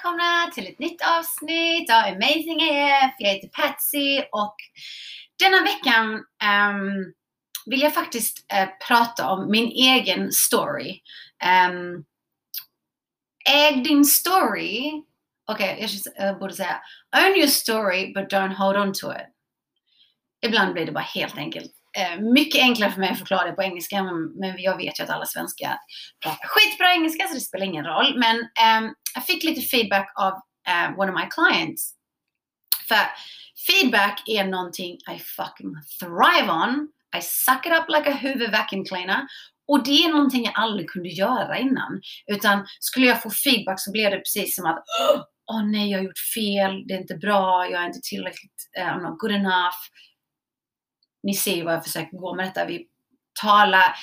välkomna till ett nytt avsnitt av Amazing AF. Jag heter Patsy och denna veckan um, vill jag faktiskt uh, prata om min egen story. Um, äg din story. Okej, okay, jag, jag eh, borde säga Own your story but don't hold on to it. Ibland blir det bara helt enkelt Eh, mycket enklare för mig att förklara det på engelska, men jag vet ju att alla svenskar pratar skitbra engelska så det spelar ingen roll. Men um, jag fick lite feedback av uh, one of my clients. För feedback är någonting I fucking thrive on. I suck it up like a huvudvacuum cleaner. Och det är någonting jag aldrig kunde göra innan. Utan skulle jag få feedback så blev det precis som att Åh oh, nej, jag har gjort fel, det är inte bra, jag är inte tillräckligt, uh, I'm not good enough ni ser vad jag försöker gå med detta. Vi talar,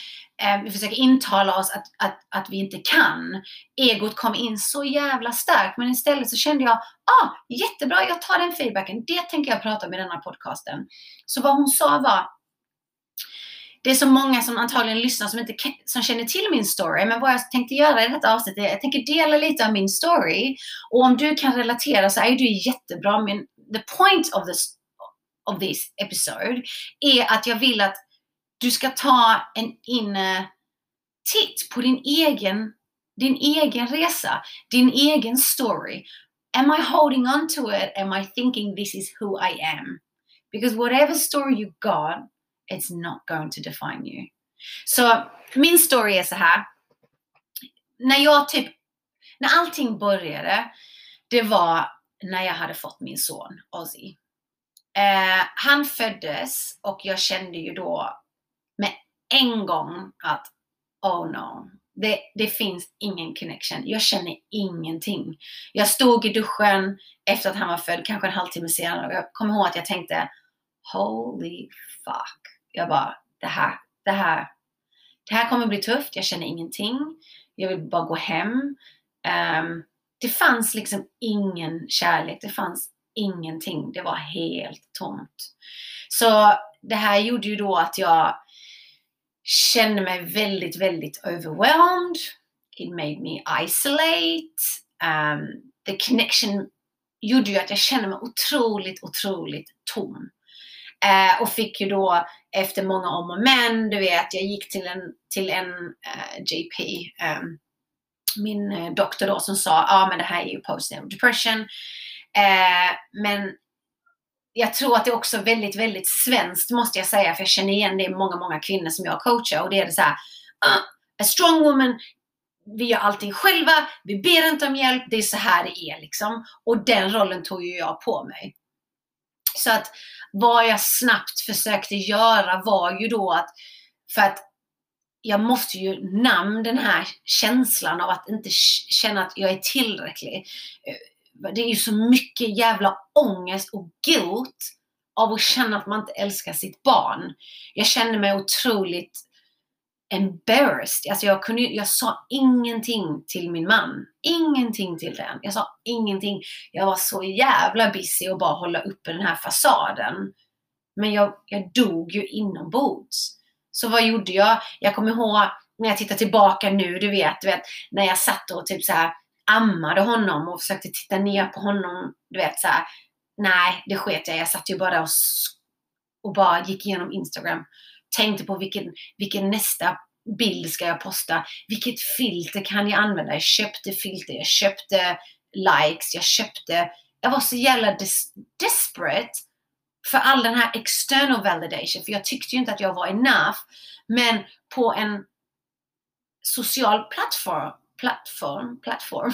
eh, vi försöker intala oss att, att, att vi inte kan. Egot kom in så jävla starkt, men istället så kände jag, ah, jättebra, jag tar den feedbacken. Det tänker jag prata om i denna podcasten. Så vad hon sa var, det är så många som antagligen lyssnar som inte som känner till min story. Men vad jag tänkte göra i detta avsnitt är jag tänker dela lite av min story. Och om du kan relatera så är du jättebra. Men the point of this of this episode är att jag vill att du ska ta en inne titt på din egen, din egen resa, din egen story. Am I holding on to it? Am I thinking this is who I am? Because whatever story you got, it's not going to define you. Så min story är så här. När jag typ, när allting började, det var när jag hade fått min son Ozzy. Eh, han föddes och jag kände ju då med en gång att oh no, det, det, finns ingen connection. Jag känner ingenting. Jag stod i duschen efter att han var född, kanske en halvtimme senare och jag kommer ihåg att jag tänkte Holy fuck. Jag bara, det här, det här, det här kommer bli tufft. Jag känner ingenting. Jag vill bara gå hem. Um, det fanns liksom ingen kärlek. Det fanns ingenting. Det var helt tomt. Så det här gjorde ju då att jag kände mig väldigt, väldigt overwhelmed. It made me isolate. Um, the connection gjorde ju att jag kände mig otroligt, otroligt tom. Uh, och fick ju då efter många om och men, du vet, jag gick till en, till en uh, eh, JP, um, eh, min uh, doktor då som sa, ja ah, men det här är ju postnatal depression. Eh, men jag tror att det är också väldigt, väldigt svenskt måste jag säga, för jag känner igen det i många, många kvinnor som jag coachar och det är det så här, uh, a strong woman, vi gör allting själva, vi ber inte om hjälp, det är så här det är liksom. Och den rollen tog ju jag på mig. Så att vad jag snabbt försökte göra var ju då att, för att jag måste ju namn den här känslan av att inte känna att jag är tillräcklig det är ju så mycket jävla ångest och guilt av att känna att man inte älskar sitt barn. Jag kände mig otroligt embarrassed. Alltså jag, kunde, jag sa ingenting till min man. Ingenting till den. Jag sa ingenting. Jag var så jävla busy och bara hålla uppe den här fasaden. Men jag, jag dog ju inombords. Så vad gjorde jag? Jag kommer ihåg när jag tittar tillbaka nu, du vet, du vet när jag satt och typ så här ammade honom och försökte titta ner på honom. Du vet så här, nej, det sket jag Jag satt ju bara och, och bara gick igenom Instagram. Tänkte på vilken, vilken nästa bild ska jag posta? Vilket filter kan jag använda? Jag köpte filter, jag köpte likes, jag köpte... Jag var så jävla des desperate för all den här external validation. För jag tyckte ju inte att jag var enough. Men på en social plattform platform, platform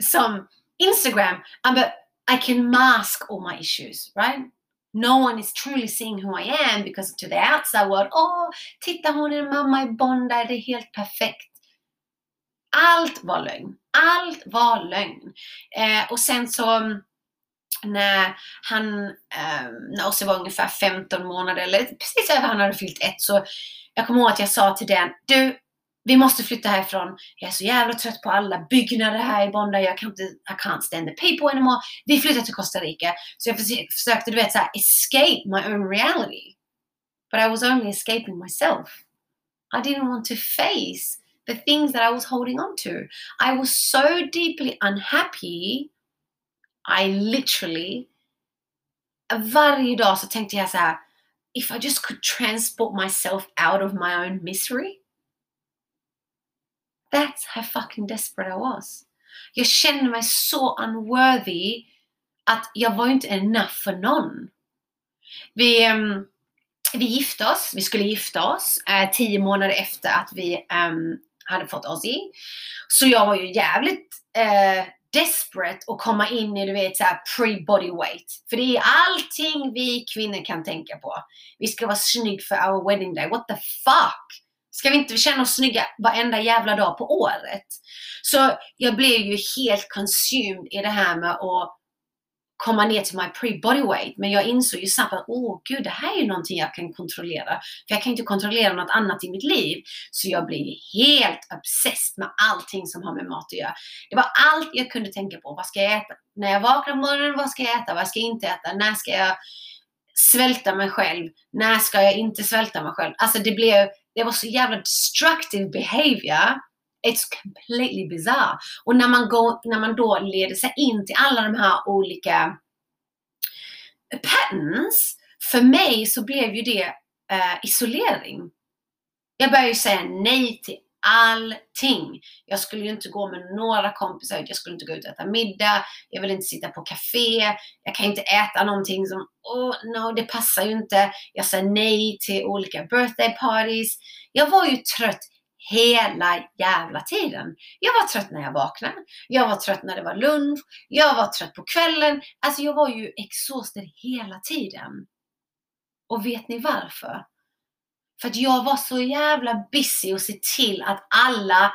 some Instagram, but I can mask all my issues, right? No one is truly seeing who I am because to the outside world, oh, titta hon är mamma i Bondi, det är helt perfekt. Allt var lögn. Allt var lögn. Eh, och sen så mm, när han, eh, när Ossie var ungefär 15 månader, eller precis över han hade fyllt ett, så jag kommer ihåg att jag sa till den, du, vi måste flytta härifrån. Jag är så jävla trött på alla byggnader här i Bondi. Jag kan inte, I can't stand the people anymore. Vi flyttar till Costa Rica. Så jag försökte, du vet, så här, escape my own reality. But I was only escaping myself. I didn't want to face the things that I was holding on to. I was so deeply unhappy. I literally, varje dag så tänkte jag så här, if I just could transport myself out of my own misery. That's how fucking desperate I was. Jag kände mig så unworthy att jag var inte enough för någon. Vi, um, vi gifte oss, vi skulle gifta oss eh, tio månader efter att vi um, hade fått Ozzy. Så jag var ju jävligt eh, desperate att komma in i du vet såhär pre-body weight. För det är allting vi kvinnor kan tänka på. Vi ska vara snygg för our wedding day. What the fuck? Ska vi inte känna oss snygga varenda jävla dag på året? Så jag blev ju helt consumed i det här med att komma ner till my pre-body weight. Men jag insåg ju snabbt att åh gud, det här är ju någonting jag kan kontrollera. För jag kan inte kontrollera något annat i mitt liv. Så jag blev helt obsessed med allting som har med mat att göra. Det var allt jag kunde tänka på. Vad ska jag äta? När jag vaknar på morgonen, vad ska jag äta? Vad ska jag inte äta? När ska jag svälta mig själv? När ska jag inte svälta mig själv? Alltså det blev, det var så jävla destructive behavior. It's completely bizarre. Och när man, går, när man då leder sig in till alla de här olika patterns, för mig så blev ju det uh, isolering. Jag började ju säga nej till allting. Jag skulle ju inte gå med några kompisar, jag skulle inte gå ut och äta middag, jag vill inte sitta på café, jag kan inte äta någonting som, oh no, det passar ju inte. Jag sa nej till olika birthday parties. Jag var ju trött hela jävla tiden. Jag var trött när jag vaknade, jag var trött när det var lunch, jag var trött på kvällen. Alltså jag var ju exhausted hela tiden. Och vet ni varför? För att jag var så jävla busy och se till att alla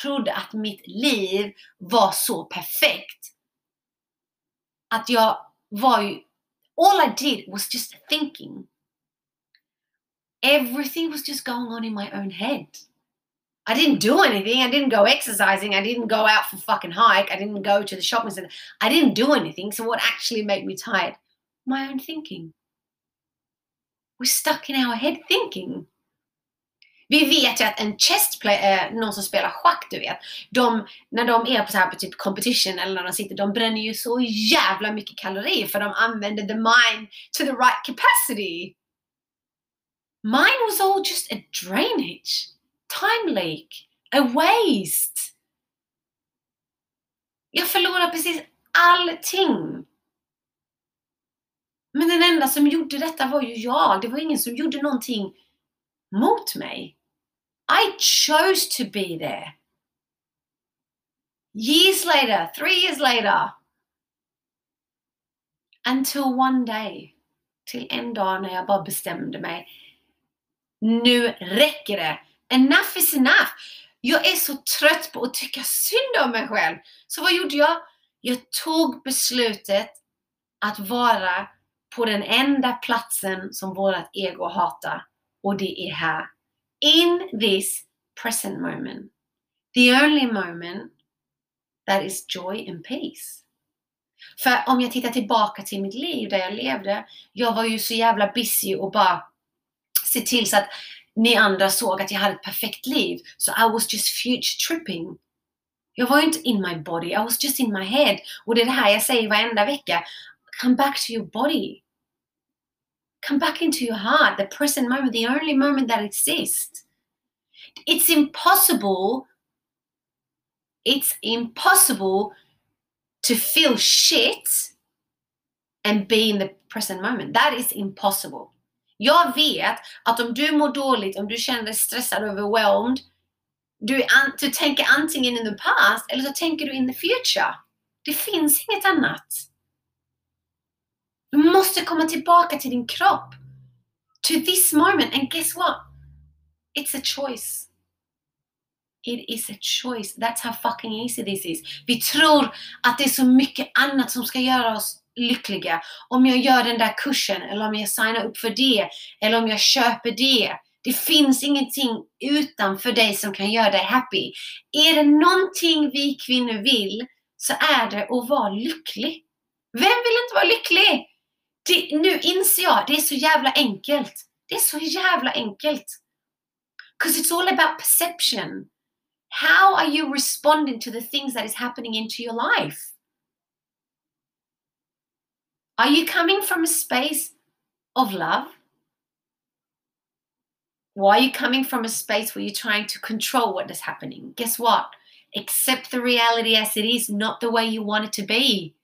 trodde att mitt liv var så perfekt. Att jag var ju, all I did was just thinking. Everything was just going on in my own head. I didn't do anything. I didn't go exercising. I didn't go out for fucking hike. I didn't go to the shopping center. I didn't do anything. So what actually made me tired? My own thinking. We're stuck in our head thinking. Vi vet ju att en chess player, eh, någon som spelar schack du vet, de, när de är på, så här, på typ competition eller när de sitter, de bränner ju så jävla mycket kalorier för de använder the mind to the right capacity. Mine was all just a drainage, time leak, a waste. Jag förlorar precis allting. Men den enda som gjorde detta var ju jag. Det var ingen som gjorde någonting mot mig. I chose to be there. Years later, three years later. Until one day. Till en dag när jag bara bestämde mig. Nu räcker det. Enough is enough. Jag är så trött på att tycka synd om mig själv. Så vad gjorde jag? Jag tog beslutet att vara på den enda platsen som vårat ego hatar. Och det är här. In this present moment. The only moment that is joy and peace. För om jag tittar tillbaka till mitt liv där jag levde. Jag var ju så jävla busy och bara se till så att ni andra såg att jag hade ett perfekt liv. Så I was just future tripping. Jag var ju inte in my body, I was just in my head. Och det är det här jag säger varenda vecka. Come back to your body. Come back into your heart, the present moment, the only moment that exists. It's impossible. It's impossible to feel shit and be in the present moment. That is impossible. Jag vet att om du mår dåligt, om du känner dig stressad, overwhelmed, du, an, du tänker antingen in the past eller så tänker du in the future. Det finns inget annat. Du måste komma tillbaka till din kropp. To this moment. And guess what? It's a choice. It is a choice. That's how fucking easy this is. Vi tror att det är så mycket annat som ska göra oss lyckliga. Om jag gör den där kursen, eller om jag signar upp för det, eller om jag köper det. Det finns ingenting utanför dig som kan göra dig happy. Är det någonting vi kvinnor vill så är det att vara lycklig. Vem vill inte vara lycklig? Det, nu inser jag, det är så jävla enkelt. Det är så jävla enkelt. Because it's all about perception. How are you responding to the things that is happening into your life? Are you coming from a space of love? Or are you coming from a space where you're trying to control what is happening? Guess what? Accept the reality as it is, not the way you want it to be.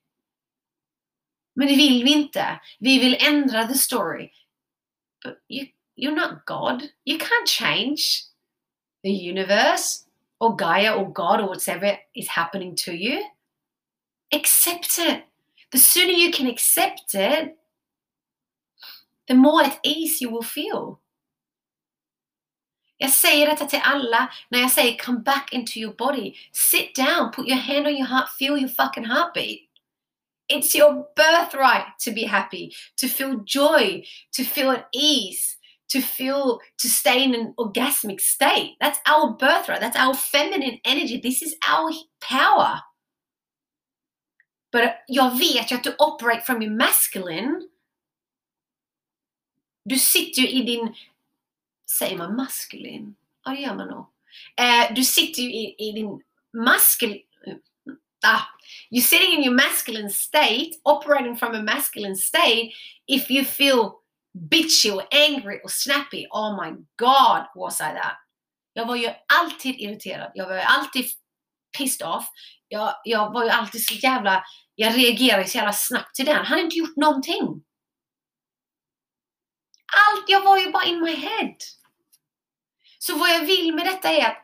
Men det vill vi inte. Vi vill ändra the story. But you, you're not God. You can't change the universe or Gaia or God or whatever is happening to you. Accept it. The sooner you can accept it, the more at ease you will feel. Jag säger detta till alla när jag säger come back into your body. Sit down, put your hand on your heart, feel your fucking heartbeat. It's your birthright to be happy, to feel joy, to feel at ease, to feel, to stay in an orgasmic state. That's our birthright. That's our feminine energy. This is our power. But your vet ju att du operate from your masculine. Du sitter i din, säger man maskulin? Ja, det gör man nog. Eh, du sitter i, din maskulin, ah, you're sitting in your masculine state, operating from a masculine state, if you feel bitchy or angry or snappy. Oh my god, was I that? Jag var ju alltid irriterad. Jag var ju alltid pissed off. Jag, jag var ju alltid så jävla, jag reagerade så jävla snabbt till den. Han hade inte gjort någonting. Allt, jag var ju bara in my head. Så vad jag vill med detta är att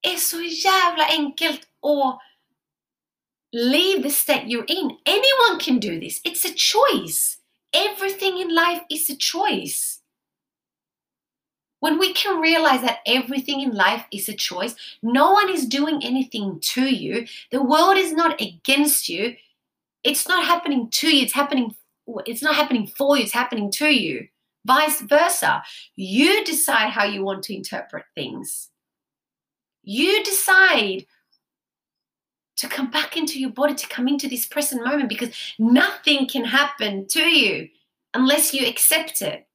det är så jävla enkelt att leave the state you're in. Anyone can do this. It's a choice. Everything in life is a choice. When we can realize that everything in life is a choice, no one is doing anything to you. The world is not against you. It's not happening to you. It's happening it's not happening for you, it's happening to you. Vice versa. You decide how you want to interpret things. You decide to come back into your body, to come into this present moment because nothing can happen to you unless you accept it.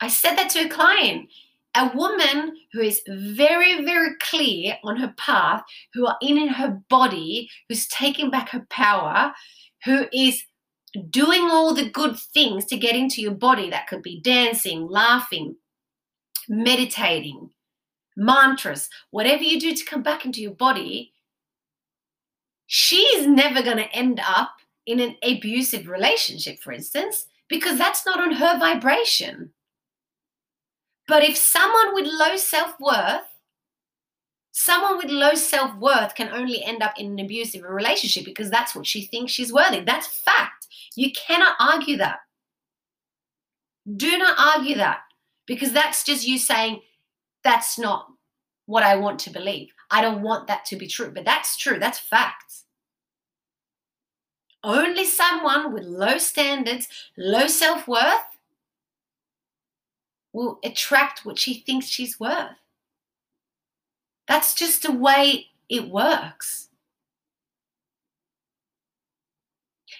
I said that to a client. A woman who is very, very clear on her path, who are in her body, who's taking back her power, who is doing all the good things to get into your body. That could be dancing, laughing, meditating, mantras, whatever you do to come back into your body, she's never going to end up in an abusive relationship, for instance, because that's not on her vibration. But if someone with low self worth, someone with low self worth can only end up in an abusive relationship because that's what she thinks she's worthy. That's fact. You cannot argue that. Do not argue that because that's just you saying, that's not what I want to believe. I don't want that to be true, but that's true. That's facts. Only someone with low standards, low self worth will attract what she thinks she's worth. That's just the way it works.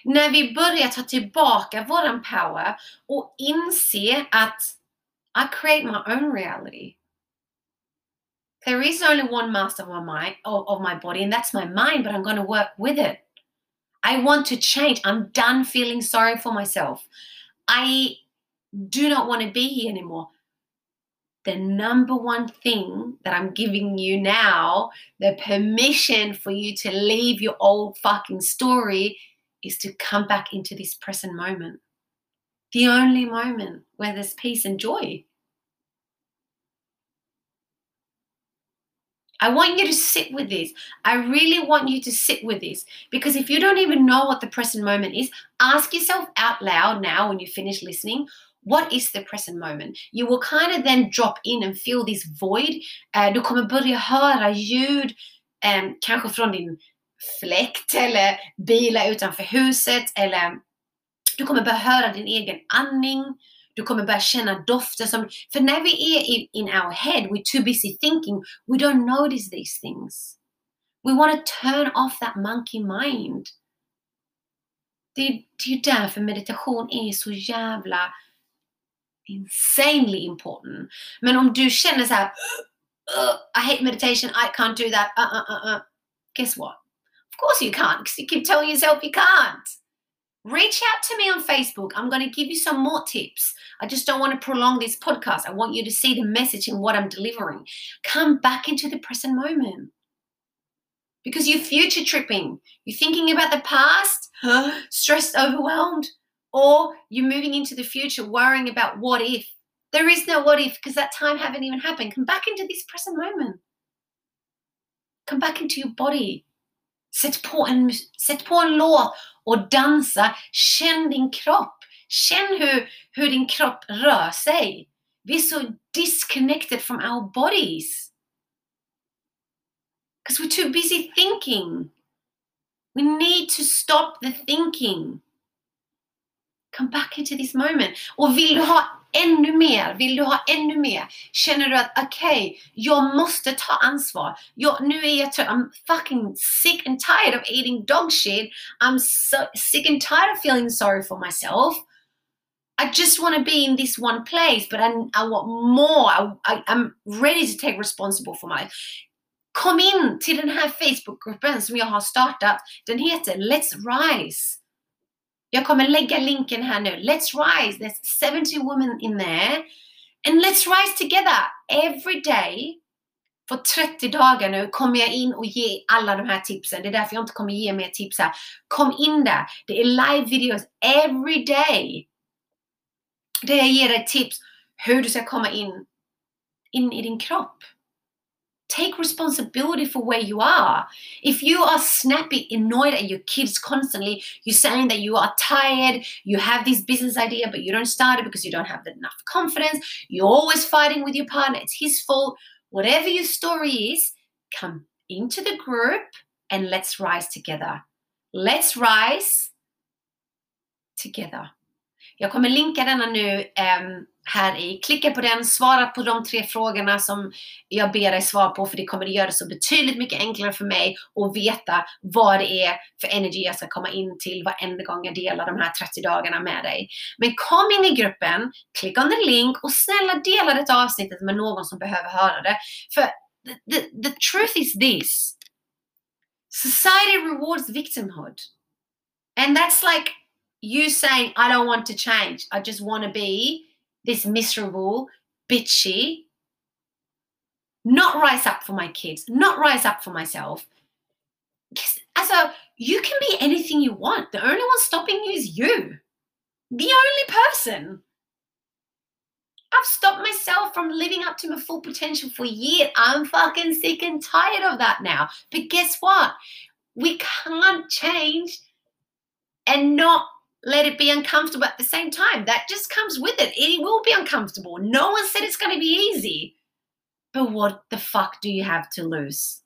När vi börjar ta tillbaka våran power och inse att I create my own reality. There is only one master of my mind, of my body, and that's my mind, but I'm going to work with it. I want to change. I'm done feeling sorry for myself. I do not want to be here anymore. The number one thing that I'm giving you now, the permission for you to leave your old fucking story, is to come back into this present moment. The only moment where there's peace and joy. I want you to sit with this. I really want you to sit with this because if you don't even know what the present moment is, ask yourself out loud now when you finish listening. What is the present moment? You will kind of then drop in and feel this void. Uh, du kommer börja höra ljud, kanske från din fläkt eller bilar utanför huset eller du kommer börja höra din egen andning. Du kommer börja känna dofter som... För när vi är in, in our head, we're too busy thinking, we don't notice these things. We want to turn off that monkey mind. Det, det är ju därför meditation är så jävla insanely important. Men om du känner så här I hate meditation. I can't do that. Uh, uh, uh, uh. Guess what? Of course you can't because you keep telling yourself you can't. Reach out to me on Facebook. I'm going to give you some more tips. I just don't want to prolong this podcast. I want you to see the message and what I'm delivering. Come back into the present moment because you're future tripping. You're thinking about the past, stressed, overwhelmed, or you're moving into the future worrying about what if. There is no what if because that time haven't even happened. Come back into this present moment. Come back into your body. En, sätt på en låt och dansa. Känn din kropp. Känn hur, hur din kropp rör sig. Vi är så disconnected from our bodies. Because we're too busy thinking. We need to stop the thinking. Come back into this moment. Och vill du ha ännu mer? Vill du ha ännu mer? Känner du att okej, okay, jag måste ta ansvar. Jag, nu är jag trött. I'm fucking sick and tired of eating dog shit. I'm so sick and tired of feeling sorry for myself. I just want to be in this one place, but I, I want more. I, I, I'm ready to take responsible for my. Kom in till den här Facebookgruppen som jag har startat. Den heter Let's Rise. Jag kommer lägga länken här nu. Let's rise. There's 70 women in there. And let's rise together every day. För 30 dagar nu kommer jag in och ge alla de här tipsen. Det är därför jag inte kommer ge mer tips här. Kom in där. Det är live videos every day. Där jag ger dig tips hur du ska komma in, in i din kropp. Take responsibility for where you are. If you are snappy, annoyed at your kids constantly, you're saying that you are tired, you have this business idea, but you don't start it because you don't have enough confidence, you're always fighting with your partner, it's his fault. Whatever your story is, come into the group and let's rise together. Let's rise together. Jag kommer linka denna nu ehm, här i. Klicka på den, svara på de tre frågorna som jag ber dig svara på för det kommer att göra det så betydligt mycket enklare för mig att veta vad det är för energi jag ska komma in till varenda gång jag delar de här 30 dagarna med dig. Men kom in i gruppen, klicka on the link och snälla dela detta avsnittet med någon som behöver höra det. För the, the, the truth is this. Society rewards victimhood. And that's like you saying, I don't want to change. I just want to be this miserable, bitchy, not rise up for my kids, not rise up for myself. As a, you can be anything you want. The only one stopping you is you. The only person. I've stopped myself from living up to my full potential for years. I'm fucking sick and tired of that now. But guess what? We can't change and not let it be uncomfortable at the same time. That just comes with it. It will be uncomfortable. No one said it's going to be easy. But what the fuck do you have to lose?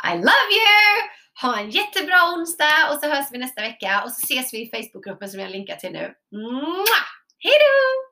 I love you! Ha en jättebra onsdag och så hörs vi nästa vecka och så ses vi i Facebookgruppen som jag länkar till nu. Mwah! Hejdå!